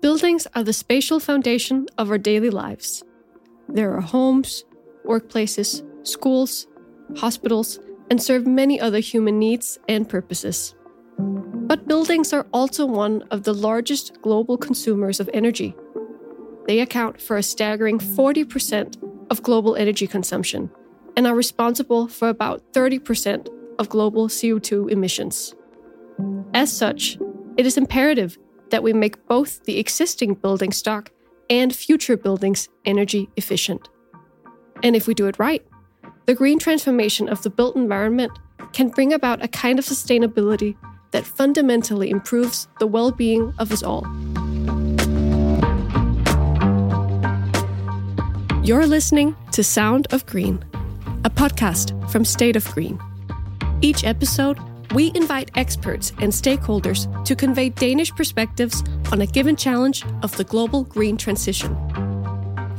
Buildings are the spatial foundation of our daily lives. There are homes, workplaces, schools, hospitals, and serve many other human needs and purposes. But buildings are also one of the largest global consumers of energy. They account for a staggering 40% of global energy consumption and are responsible for about 30% of global CO2 emissions. As such, it is imperative that we make both the existing building stock and future buildings energy efficient. And if we do it right, the green transformation of the built environment can bring about a kind of sustainability that fundamentally improves the well being of us all. You're listening to Sound of Green, a podcast from State of Green. Each episode, we invite experts and stakeholders to convey Danish perspectives on a given challenge of the global green transition.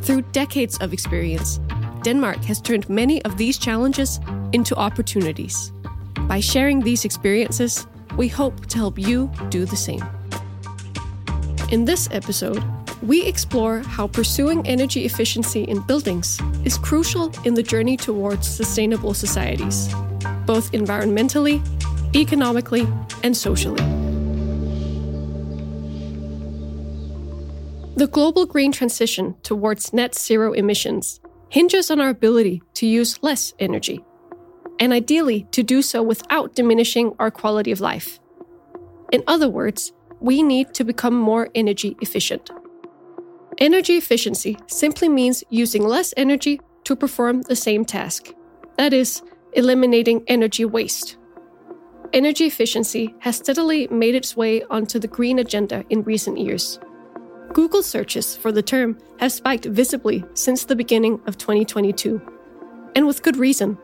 Through decades of experience, Denmark has turned many of these challenges into opportunities. By sharing these experiences, we hope to help you do the same. In this episode, we explore how pursuing energy efficiency in buildings is crucial in the journey towards sustainable societies, both environmentally, economically, and socially. The global green transition towards net zero emissions hinges on our ability to use less energy, and ideally to do so without diminishing our quality of life. In other words, we need to become more energy efficient. Energy efficiency simply means using less energy to perform the same task. That is, eliminating energy waste. Energy efficiency has steadily made its way onto the green agenda in recent years. Google searches for the term have spiked visibly since the beginning of 2022, and with good reason.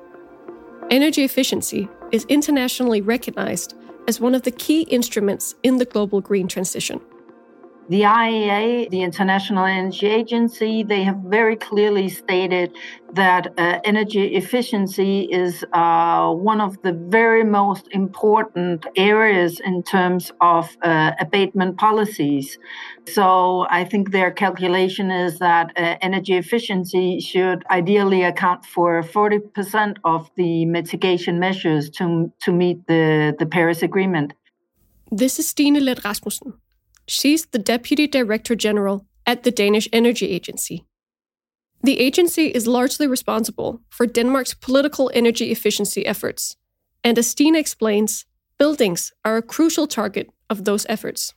Energy efficiency is internationally recognized as one of the key instruments in the global green transition. The IEA, the International Energy Agency, they have very clearly stated that uh, energy efficiency is uh, one of the very most important areas in terms of uh, abatement policies. So I think their calculation is that uh, energy efficiency should ideally account for 40% of the mitigation measures to, to meet the, the Paris Agreement. This is Stine Leth Rasmussen. She's the Deputy Director General at the Danish Energy Agency. The agency is largely responsible for Denmark's political energy efficiency efforts, and as Stine explains, buildings are a crucial target of those efforts.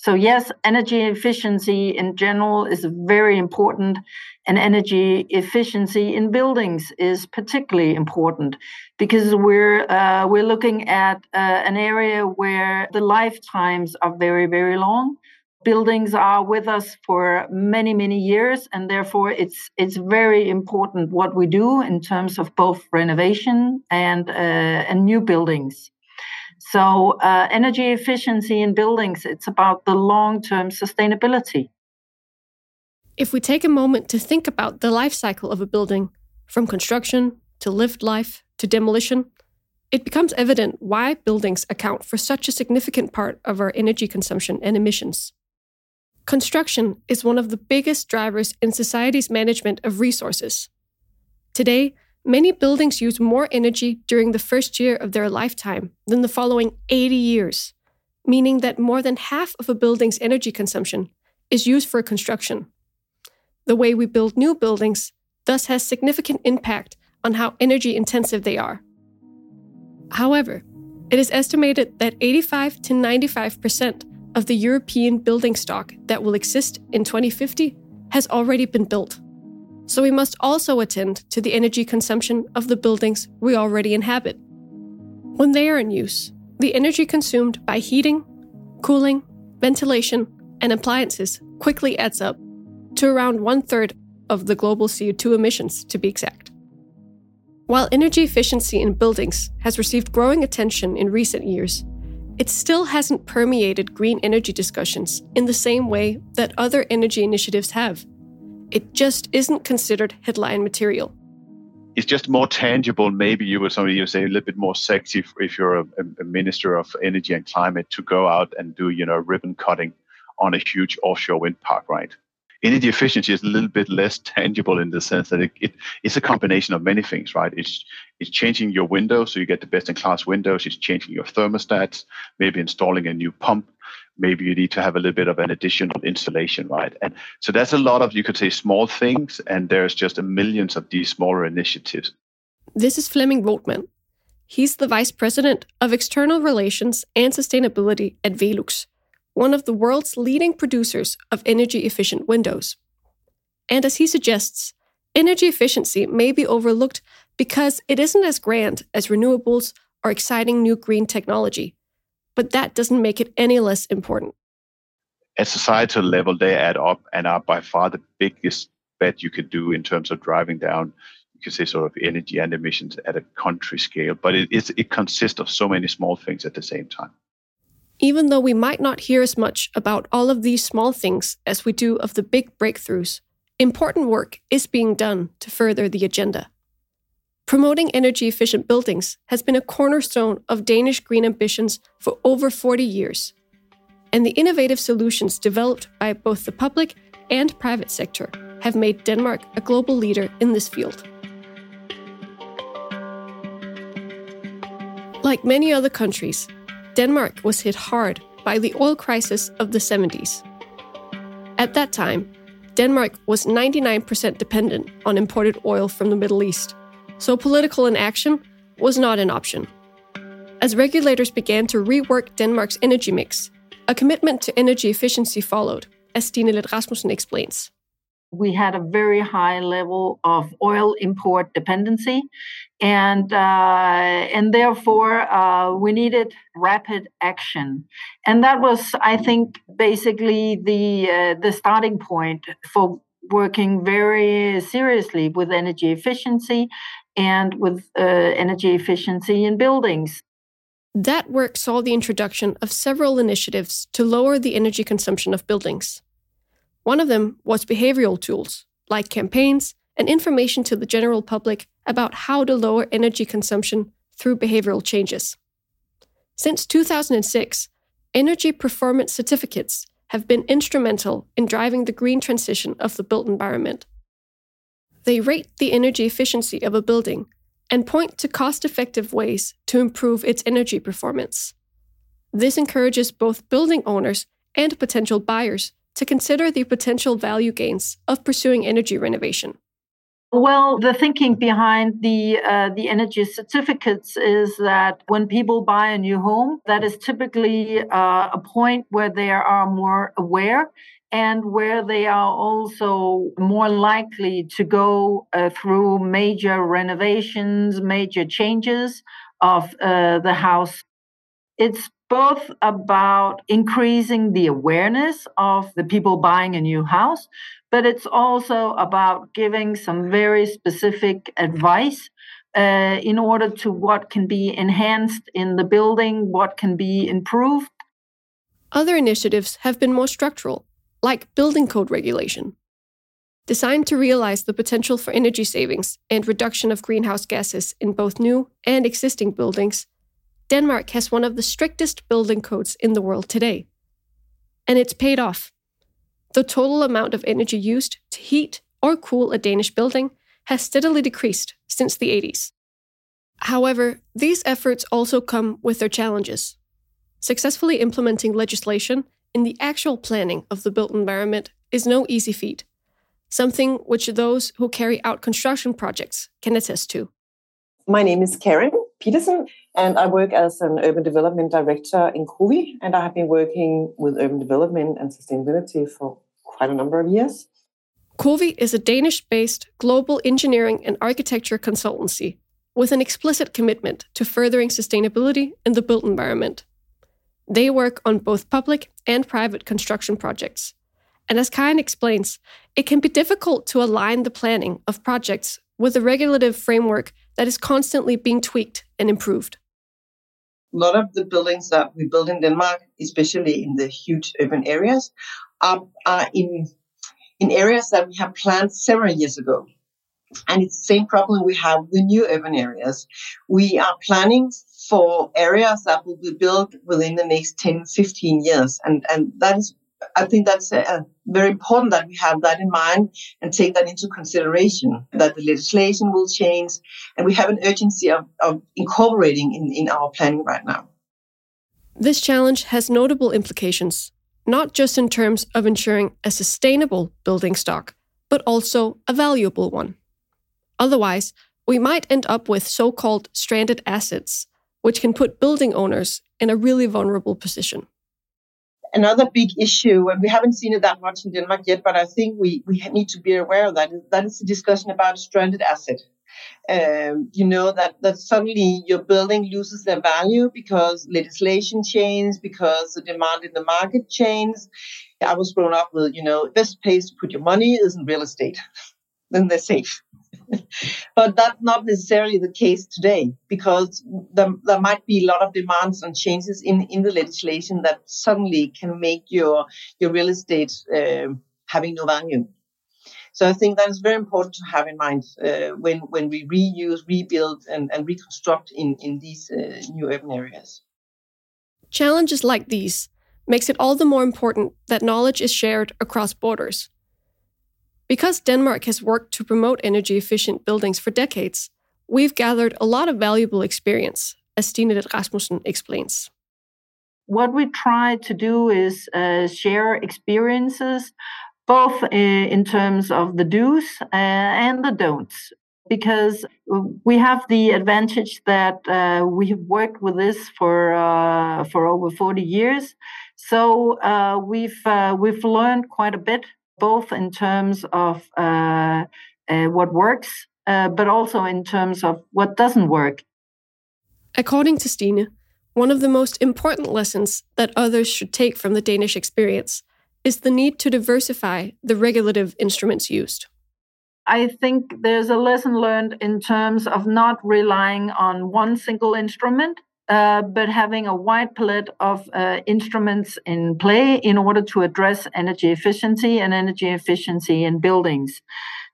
So, yes, energy efficiency in general is very important, and energy efficiency in buildings is particularly important because we're uh, we're looking at uh, an area where the lifetimes are very very long. Buildings are with us for many many years, and therefore it's it's very important what we do in terms of both renovation and uh, and new buildings. So, uh, energy efficiency in buildings, it's about the long term sustainability. If we take a moment to think about the life cycle of a building, from construction to lived life to demolition, it becomes evident why buildings account for such a significant part of our energy consumption and emissions. Construction is one of the biggest drivers in society's management of resources. Today, Many buildings use more energy during the first year of their lifetime than the following 80 years, meaning that more than half of a building's energy consumption is used for construction. The way we build new buildings thus has significant impact on how energy intensive they are. However, it is estimated that 85 to 95% of the European building stock that will exist in 2050 has already been built so we must also attend to the energy consumption of the buildings we already inhabit. When they are in use, the energy consumed by heating, cooling, ventilation, and appliances quickly adds up to around one third of the global CO2 emissions, to be exact. While energy efficiency in buildings has received growing attention in recent years, it still hasn't permeated green energy discussions in the same way that other energy initiatives have. It just isn't considered headline material. It's just more tangible. Maybe you would somebody you say a little bit more sexy if you're a, a, minister of energy and climate to go out and do you know ribbon cutting on a huge offshore wind park, right? Energy efficiency is a little bit less tangible in the sense that it, it, it's a combination of many things, right? It's it's changing your windows so you get the best in class windows. It's changing your thermostats, maybe installing a new pump. Maybe you need to have a little bit of an additional installation, right? And so that's a lot of you could say small things, and there's just a millions of these smaller initiatives. This is Flemming Voetmann. He's the Vice President of External Relations and Sustainability at Velux, one of the world's leading producers of energy efficient windows. And as he suggests, energy efficiency may be overlooked because it isn't as grand as renewables or exciting new green technology. But that doesn't make it any less important. At societal level, they add up and are by far the biggest bet you could do in terms of driving down, you could say, sort of energy and emissions at a country scale. But it, it consists of so many small things at the same time. Even though we might not hear as much about all of these small things as we do of the big breakthroughs, important work is being done to further the agenda. Promoting energy efficient buildings has been a cornerstone of Danish green ambitions for over 40 years. And the innovative solutions developed by both the public and private sector have made Denmark a global leader in this field. Like many other countries, Denmark was hit hard by the oil crisis of the 70s. At that time, Denmark was 99% dependent on imported oil from the Middle East, so political inaction was not an option. As regulators began to rework Denmark's energy mix, a commitment to energy efficiency followed, as Stine Leth Rasmussen explains we had a very high level of oil import dependency, and uh, and therefore uh, we needed rapid action, and that was, I think, basically the uh, the starting point for working very seriously with energy efficiency and with uh, energy efficiency in buildings. That work saw the introduction of several initiatives to lower the energy consumption of buildings. One of them was behavioral tools, like campaigns and information to the general public about how to lower energy consumption through behavioral changes. Since 2006, energy performance certificates have been instrumental in driving the green transition of the built environment. They rate the energy efficiency of a building and point to cost effective ways to improve its energy performance. This encourages both building owners and potential buyers to consider the potential value gains of pursuing energy renovation? Well, the thinking behind the uh, the energy certificates is that when people buy a new home, that is typically uh, a point where they are more aware and where they are also more likely to go uh, through major renovations, major changes of uh, the house. It's both about increasing the awareness of the people buying a new house, but it's also about giving some very specific advice uh, in order to what can be enhanced in the building, what can be improved. Other initiatives have been more structural, like building code regulation. Designed to realize the potential for energy savings and reduction of greenhouse gases in both new and existing buildings, Denmark has one of the strictest building codes in the world today. And it's paid off. The total amount of energy used to heat or cool a Danish building has steadily decreased since the 80s. However, these efforts also come with their challenges. Successfully implementing legislation in the actual planning of the built environment is no easy feat, something which those who carry out construction projects can attest to. My name is Karin, Petersen, and I work as an urban development director in COWI, and I have been working with urban development and sustainability for quite a number of years. COWI is a Danish based global engineering and architecture consultancy with an explicit commitment to furthering sustainability in the built environment. They work on both public and private construction projects. And as Karin explains, it can be difficult to align the planning of projects with a regulative framework that is constantly being tweaked and improved. A lot of the buildings that we build in Denmark, especially in the huge urban areas, are, are in in areas that we have planned several years ago. And it's the same problem we have with new urban areas. We are planning for areas that will be built within the next 10, 15 years. And, and that is I think that's very important that we have that in mind and take that into consideration that the legislation will change and we have an urgency of, of incorporating in, in our planning right now. This challenge has notable implications, not just in terms of ensuring a sustainable building stock, but also a valuable one. Otherwise, we might end up with so called stranded assets, which can put building owners in a really vulnerable position. Another big issue, and we haven't seen it that much in Denmark yet, but I think we, we need to be aware of that, that is the discussion about stranded asset. Um, you know that that suddenly your building loses their value because legislation changes, because the demand in the market changes. I was grown up with, you know, best place to put your money is in real estate. then they're safe. but that's not necessarily the case today because there, there might be a lot of demands and changes in, in the legislation that suddenly can make your your real estate uh, having no value. So I think that is very important to have in mind uh, when when we reuse, rebuild, and, and reconstruct in in these uh, new urban areas. Challenges like these makes it all the more important that knowledge is shared across borders. Because Denmark has worked to promote energy efficient buildings for decades, we've gathered a lot of valuable experience, as Stine Rasmussen explains. What we try to do is uh, share experiences, both uh, in terms of the do's uh, and the don'ts, because we have the advantage that uh, we have worked with this for uh, for over 40 years. So uh, we've we've learned quite a bit both in terms of uh, uh, what works, uh, but also in terms of what doesn't work. According to Stine, one of the most important lessons that others should take from the Danish experience is the need to diversify the regulative instruments used. I think there's a lesson learned in terms of not relying on one single instrument, uh, but having a wide palette of uh, instruments in play in order to address energy efficiency and energy efficiency in buildings.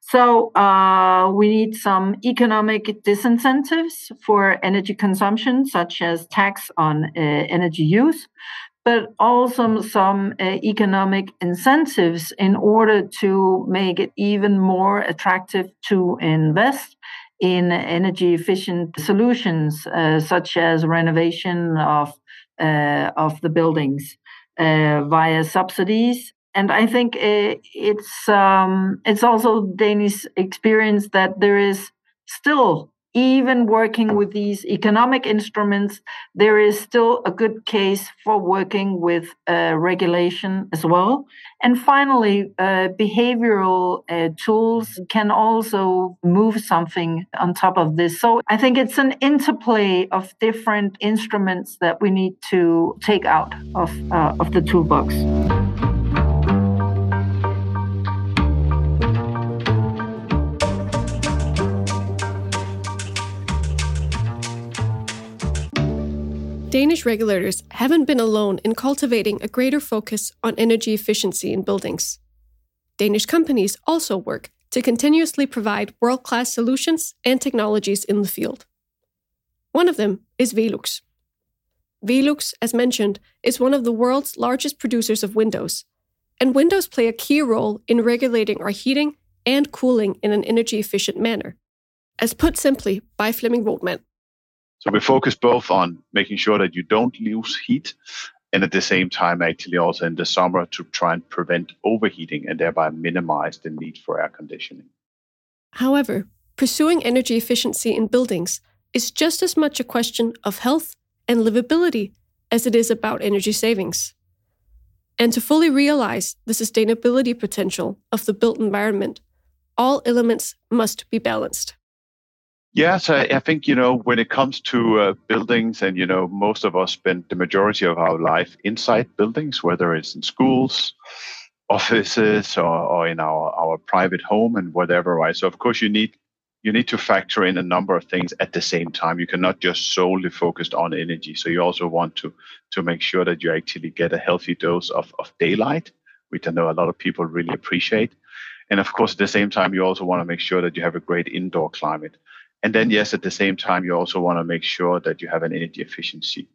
So uh, we need some economic disincentives for energy consumption, such as tax on uh, energy use, but also some uh, economic incentives in order to make it even more attractive to invest in energy efficient solutions, uh, such as renovation of uh, of the buildings uh, via subsidies. And I think uh, it's um, it's also Danish experience that there is still even working with these economic instruments, there is still a good case for working with uh, regulation as well. And finally, uh, behavioral uh, tools can also move something on top of this. So I think it's an interplay of different instruments that we need to take out of, uh, of the toolbox. Danish regulators haven't been alone in cultivating a greater focus on energy efficiency in buildings. Danish companies also work to continuously provide world class solutions and technologies in the field. One of them is Velux. Velux, as mentioned, is one of the world's largest producers of windows, and windows play a key role in regulating our heating and cooling in an energy efficient manner. As put simply by Flemming Voetmann, so we focus both on making sure that you don't lose heat and at the same time actually also in the summer to try and prevent overheating and thereby minimize the need for air conditioning. However, pursuing energy efficiency in buildings is just as much a question of health and livability as it is about energy savings. And to fully realize the sustainability potential of the built environment, all elements must be balanced. Yes, I, I, think, you know, when it comes to uh, buildings, and, you know, most of us spend the majority of our life inside buildings, whether it's in schools, offices, or, or in our, our private home and whatever, right? So, of course, you need you need to factor in a number of things at the same time. You cannot just solely focus on energy. So you also want to to make sure that you actually get a healthy dose of, of daylight, which I know a lot of people really appreciate. And of course, at the same time, you also want to make sure that you have a great indoor climate. And then, yes, at the same time, you also want to make sure that you have an energy efficiency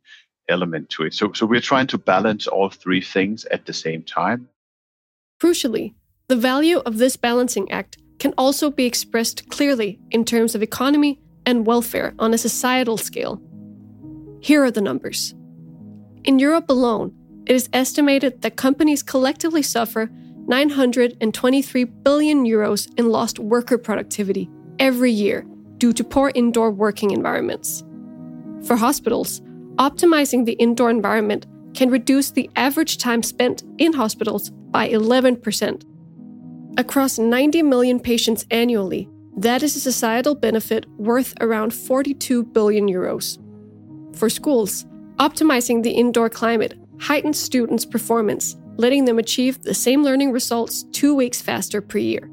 element to it. So, so we're trying to balance all three things at the same time. Crucially, the value of this balancing act can also be expressed clearly in terms of economy and welfare on a societal scale. Here are the numbers. In Europe alone, it is estimated that companies collectively suffer 923 billion euros in lost worker productivity every year due to poor indoor working environments. For hospitals, optimizing the indoor environment can reduce the average time spent in hospitals by 11%. Across 90 million patients annually, that is a societal benefit worth around 42 billion euros. For schools, optimizing the indoor climate heightens students' performance, letting them achieve the same learning results two weeks faster per year.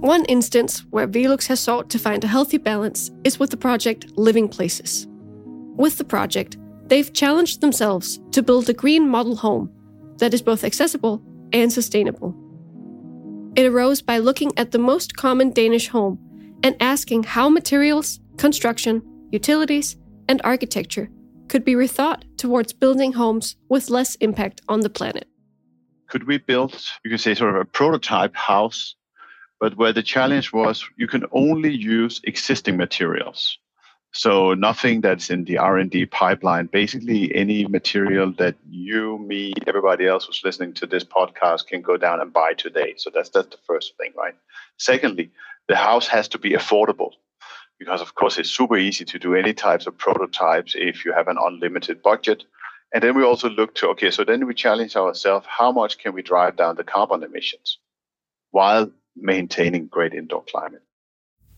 One instance where Velux has sought to find a healthy balance is with the project Living Places. With the project, they've challenged themselves to build a green model home that is both accessible and sustainable. It arose by looking at the most common Danish home and asking how materials, construction, utilities, and architecture could be rethought towards building homes with less impact on the planet. Could we build, you could say, sort of a prototype house, but where the challenge was you can only use existing materials. So nothing that's in the R&D pipeline, basically any material that you, me, everybody else who's listening to this podcast can go down and buy today. So that's that's the first thing, right? Secondly, the house has to be affordable because of course it's super easy to do any types of prototypes if you have an unlimited budget. And then we also look to okay, so then we challenge ourselves: how much can we drive down the carbon emissions while maintaining great indoor climate?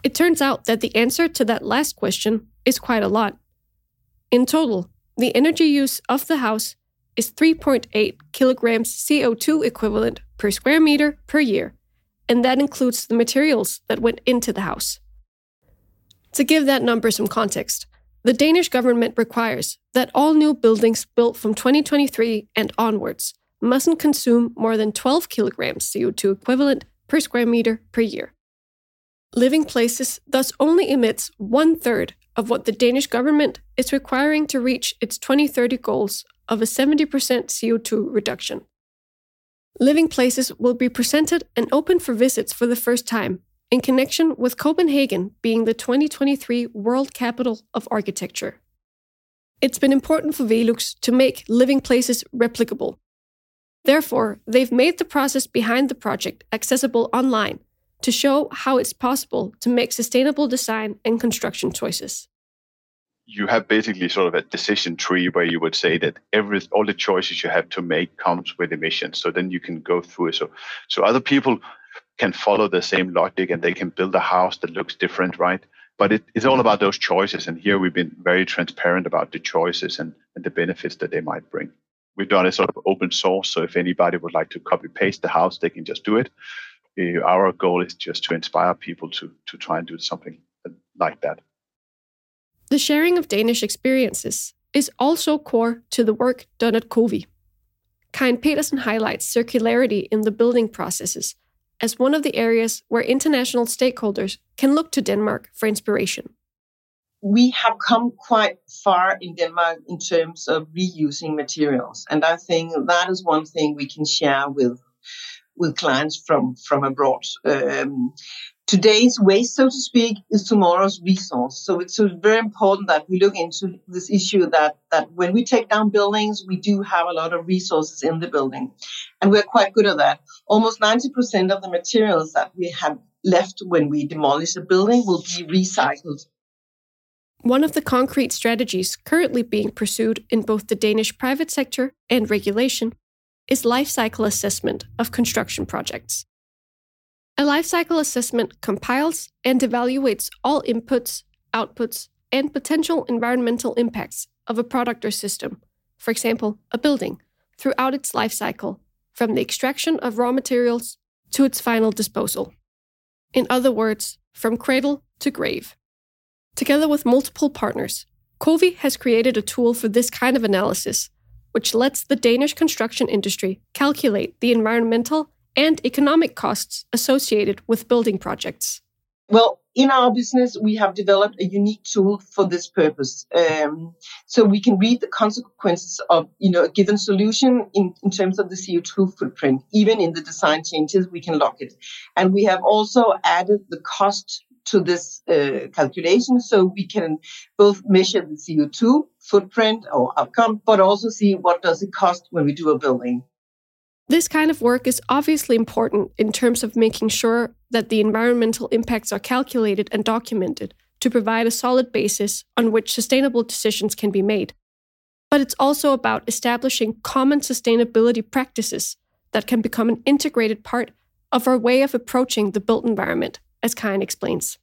It turns out that the answer to that last question is quite a lot. In total, the energy use of the house is 3.8 kilograms CO2 equivalent per square meter per year, and that includes the materials that went into the house. To give that number some context, the Danish government requires that all new buildings built from 2023 and onwards mustn't consume more than 12 kilograms CO2 equivalent per square meter per year. Living Places thus only emits one third of what the Danish government is requiring to reach its 2030 goals of a 70% CO2 reduction. Living Places will be presented and open for visits for the first time in connection with Copenhagen being the 2023 World Capital of Architecture. It's been important for Velux to make living places replicable. Therefore, they've made the process behind the project accessible online to show how it's possible to make sustainable design and construction choices. You have basically sort of a decision tree where you would say that every all the choices you have to make comes with emissions. So then you can go through it. So so other people can follow the same logic and they can build a house that looks different, right? But it, it's all about those choices. And here we've been very transparent about the choices and, and the benefits that they might bring. We've done it sort of open source. So if anybody would like to copy paste the house, they can just do it. Uh, our goal is just to inspire people to, to try and do something like that. The sharing of Danish experiences is also core to the work done at COWI. Karin Petersen highlights circularity in the building processes as one of the areas where international stakeholders can look to Denmark for inspiration. We have come quite far in Denmark in terms of reusing materials, and I think that is one thing we can share with with clients from from abroad. Um, today's waste, so to speak, is tomorrow's resource. So it's very important that we look into this issue that, that when we take down buildings, we do have a lot of resources in the building. And we're quite good at that. Almost 90% of the materials that we have left when we demolish a building will be recycled. One of the concrete strategies currently being pursued in both the Danish private sector and regulation is life cycle assessment of construction projects. A life cycle assessment compiles and evaluates all inputs, outputs, and potential environmental impacts of a product or system, for example, a building, throughout its life cycle, from the extraction of raw materials to its final disposal. In other words, from cradle to grave. Together with multiple partners, COWI has created a tool for this kind of analysis, which lets the Danish construction industry calculate the environmental and economic costs associated with building projects. Well, in our business, we have developed a unique tool for this purpose. Um, so we can read the consequences of, you know, a given solution in, in terms of the CO2 footprint. Even in the design changes, we can log it. And we have also added the cost to this uh, calculation so we can both measure the CO2 footprint or outcome, but also see what does it cost when we do a building. This kind of work is obviously important in terms of making sure that the environmental impacts are calculated and documented to provide a solid basis on which sustainable decisions can be made. But it's also about establishing common sustainability practices that can become an integrated part of our way of approaching the built environment, as Karin explains.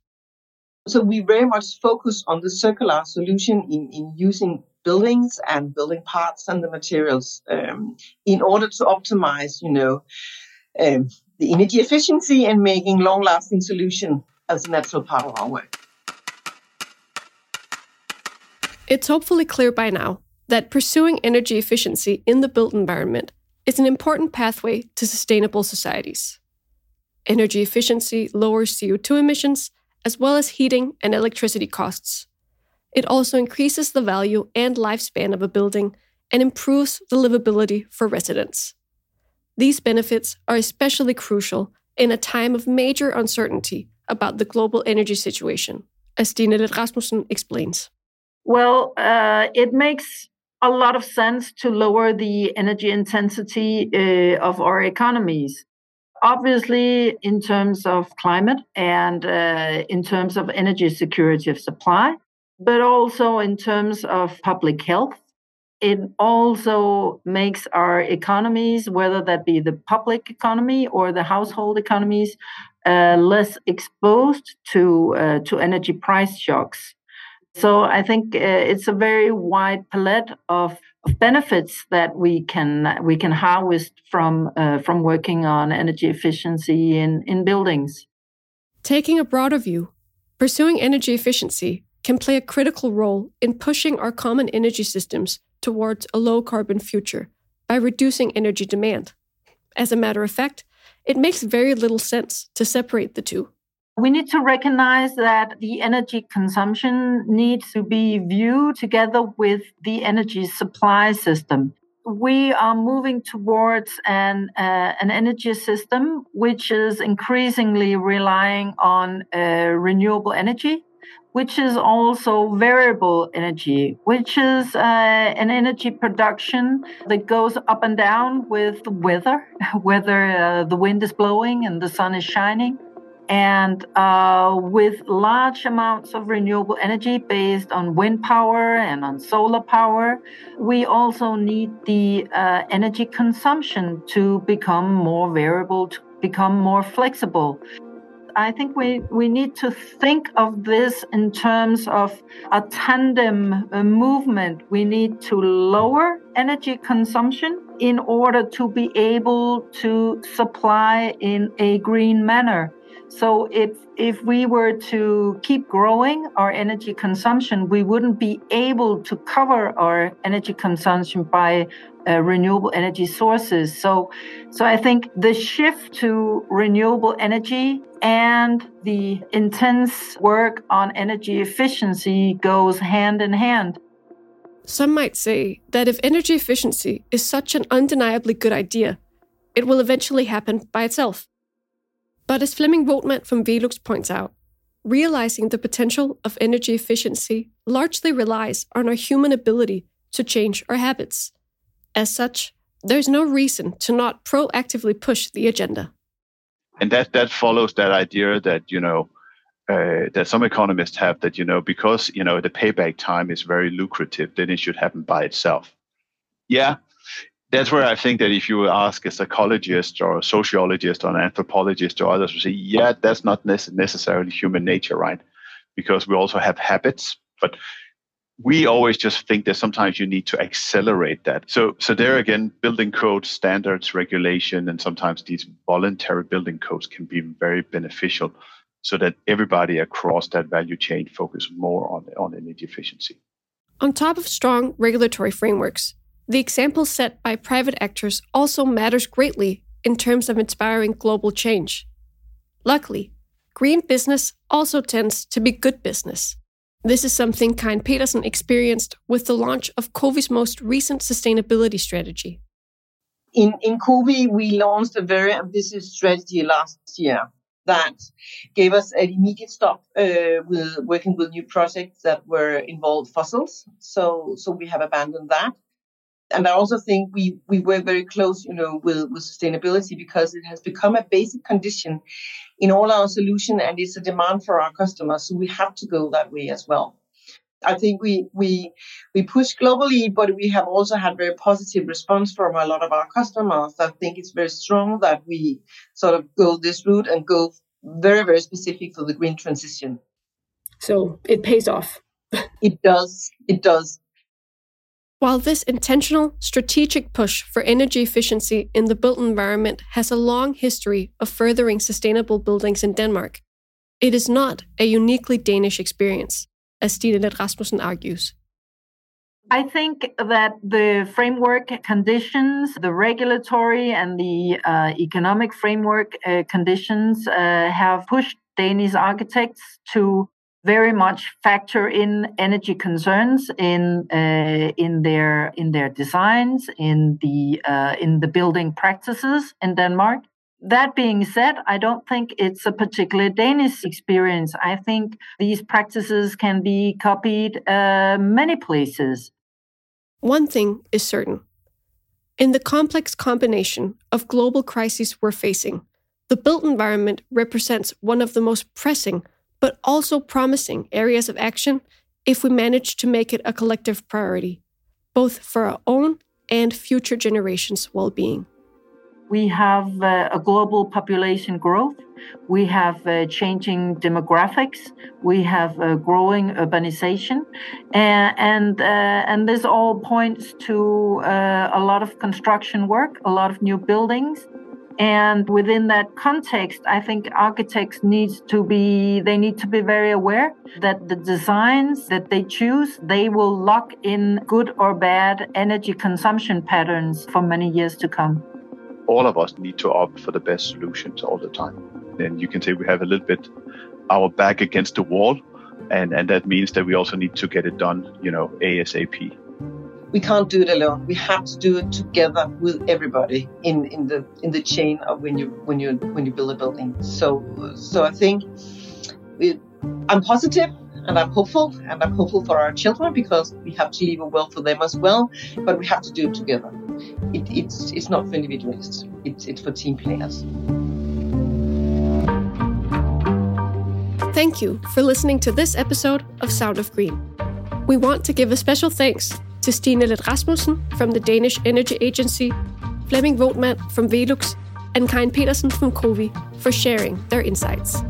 So we very much focus on the circular solution in, in using buildings and building parts and the materials um, in order to optimize, you know, um, the energy efficiency and making long-lasting solution as a natural part of our work. It's hopefully clear by now that pursuing energy efficiency in the built environment is an important pathway to sustainable societies. Energy efficiency lowers CO2 emissions as well as heating and electricity costs. It also increases the value and lifespan of a building and improves the livability for residents. These benefits are especially crucial in a time of major uncertainty about the global energy situation, as Stine Rasmussen explains. Well, uh, it makes a lot of sense to lower the energy intensity uh, of our economies. Obviously, in terms of climate and uh, in terms of energy security of supply, but also in terms of public health. It also makes our economies, whether that be the public economy or the household economies, uh, less exposed to uh, to energy price shocks. So I think uh, it's a very wide palette of, of, benefits that we can we can harvest from uh, from working on energy efficiency in in buildings. Taking a broader view, pursuing energy efficiency can play a critical role in pushing our common energy systems towards a low carbon future by reducing energy demand. As a matter of fact, it makes very little sense to separate the two. We need to recognize that the energy consumption needs to be viewed together with the energy supply system. We are moving towards an, uh, an energy system which is increasingly relying on uh, renewable energy which is also variable energy, which is uh, an energy production that goes up and down with the weather, whether uh, the wind is blowing and the sun is shining. And uh, with large amounts of renewable energy based on wind power and on solar power, we also need the uh, energy consumption to become more variable, to become more flexible. I think we, we need to think of this in terms of a tandem a movement. We need to lower energy consumption in order to be able to supply in a green manner. So if if we were to keep growing our energy consumption, we wouldn't be able to cover our energy consumption by uh, renewable energy sources. So, so I think the shift to renewable energy and the intense work on energy efficiency goes hand in hand. Some might say that if energy efficiency is such an undeniably good idea, it will eventually happen by itself. But as Flemming Voetmann from Velux points out, realizing the potential of energy efficiency largely relies on our human ability to change our habits. As such, there's no reason to not proactively push the agenda. And that that follows that idea that you know uh, that some economists have that you know because you know the payback time is very lucrative, then it should happen by itself. Yeah, that's where I think that if you ask a psychologist or a sociologist or an anthropologist or others, will say, yeah, that's not necessarily human nature, right? Because we also have habits, but we always just think that sometimes you need to accelerate that. So, so there again, building codes, standards, regulation, and sometimes these voluntary building codes can be very beneficial, so that everybody across that value chain focus more on on energy efficiency. On top of strong regulatory frameworks, the example set by private actors also matters greatly in terms of inspiring global change. Luckily, green business also tends to be good business. This is something Karin Petersen experienced with the launch of COWI's most recent sustainability strategy. In, in COWI, we launched a very ambitious strategy last year that gave us an immediate stop uh, with working with new projects that were involved fossils. So, so we have abandoned that. And I also think we, we work very close, you know, with, with sustainability because it has become a basic condition in all our solution and it's a demand for our customers. So we have to go that way as well. I think we we we push globally, but we have also had very positive response from a lot of our customers. I think it's very strong that we sort of go this route and go very very specific for the green transition. So it pays off. it does. It does. While this intentional, strategic push for energy efficiency in the built environment has a long history of furthering sustainable buildings in Denmark, it is not a uniquely Danish experience as Stine Rasmussen argues. I think that the framework conditions, the regulatory and the uh, economic framework uh, conditions uh, have pushed Danish architects to very much factor in energy concerns in uh, in their in their designs in the uh, in the building practices in Denmark. That being said, I don't think it's a particular Danish experience. I think these practices can be copied uh, many places. One thing is certain. In the complex combination of global crises we're facing, the built environment represents one of the most pressing but also promising areas of action if we manage to make it a collective priority, both for our own and future generations' well being. We have uh, a global population growth. We have uh, changing demographics. We have uh, growing urbanization, and and, uh, and this all points to uh, a lot of construction work, a lot of new buildings, and within that context i think architects need to be they need to be very aware that the designs that they choose they will lock in good or bad energy consumption patterns for many years to come. All of us need to opt for the best solutions all the time. And you can say we have a little bit our back against the wall and and that means that we also need to get it done you know asap we can't do it alone. We have to do it together with everybody in, in the in the chain of when you when you when you build a building. So so I think I'm positive and I'm hopeful and I'm hopeful for our children because we have to leave a well for them as well. But we have to do it together. It, it's it's not for individualists. It's it's for team players. Thank you for listening to this episode of Sound of Green. We want to give a special thanks to Stine Leth Rasmussen from the Danish Energy Agency, Flemming Voetmann from Velux, and Karin Petersen from COWI for sharing their insights.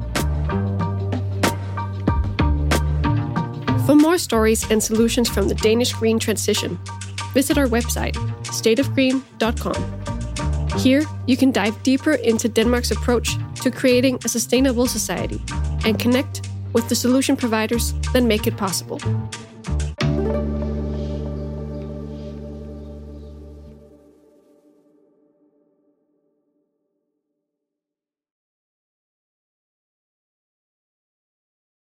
For more stories and solutions from the Danish green transition, visit our website, stateofgreen.com. Here, you can dive deeper into Denmark's approach to creating a sustainable society and connect with the solution providers that make it possible.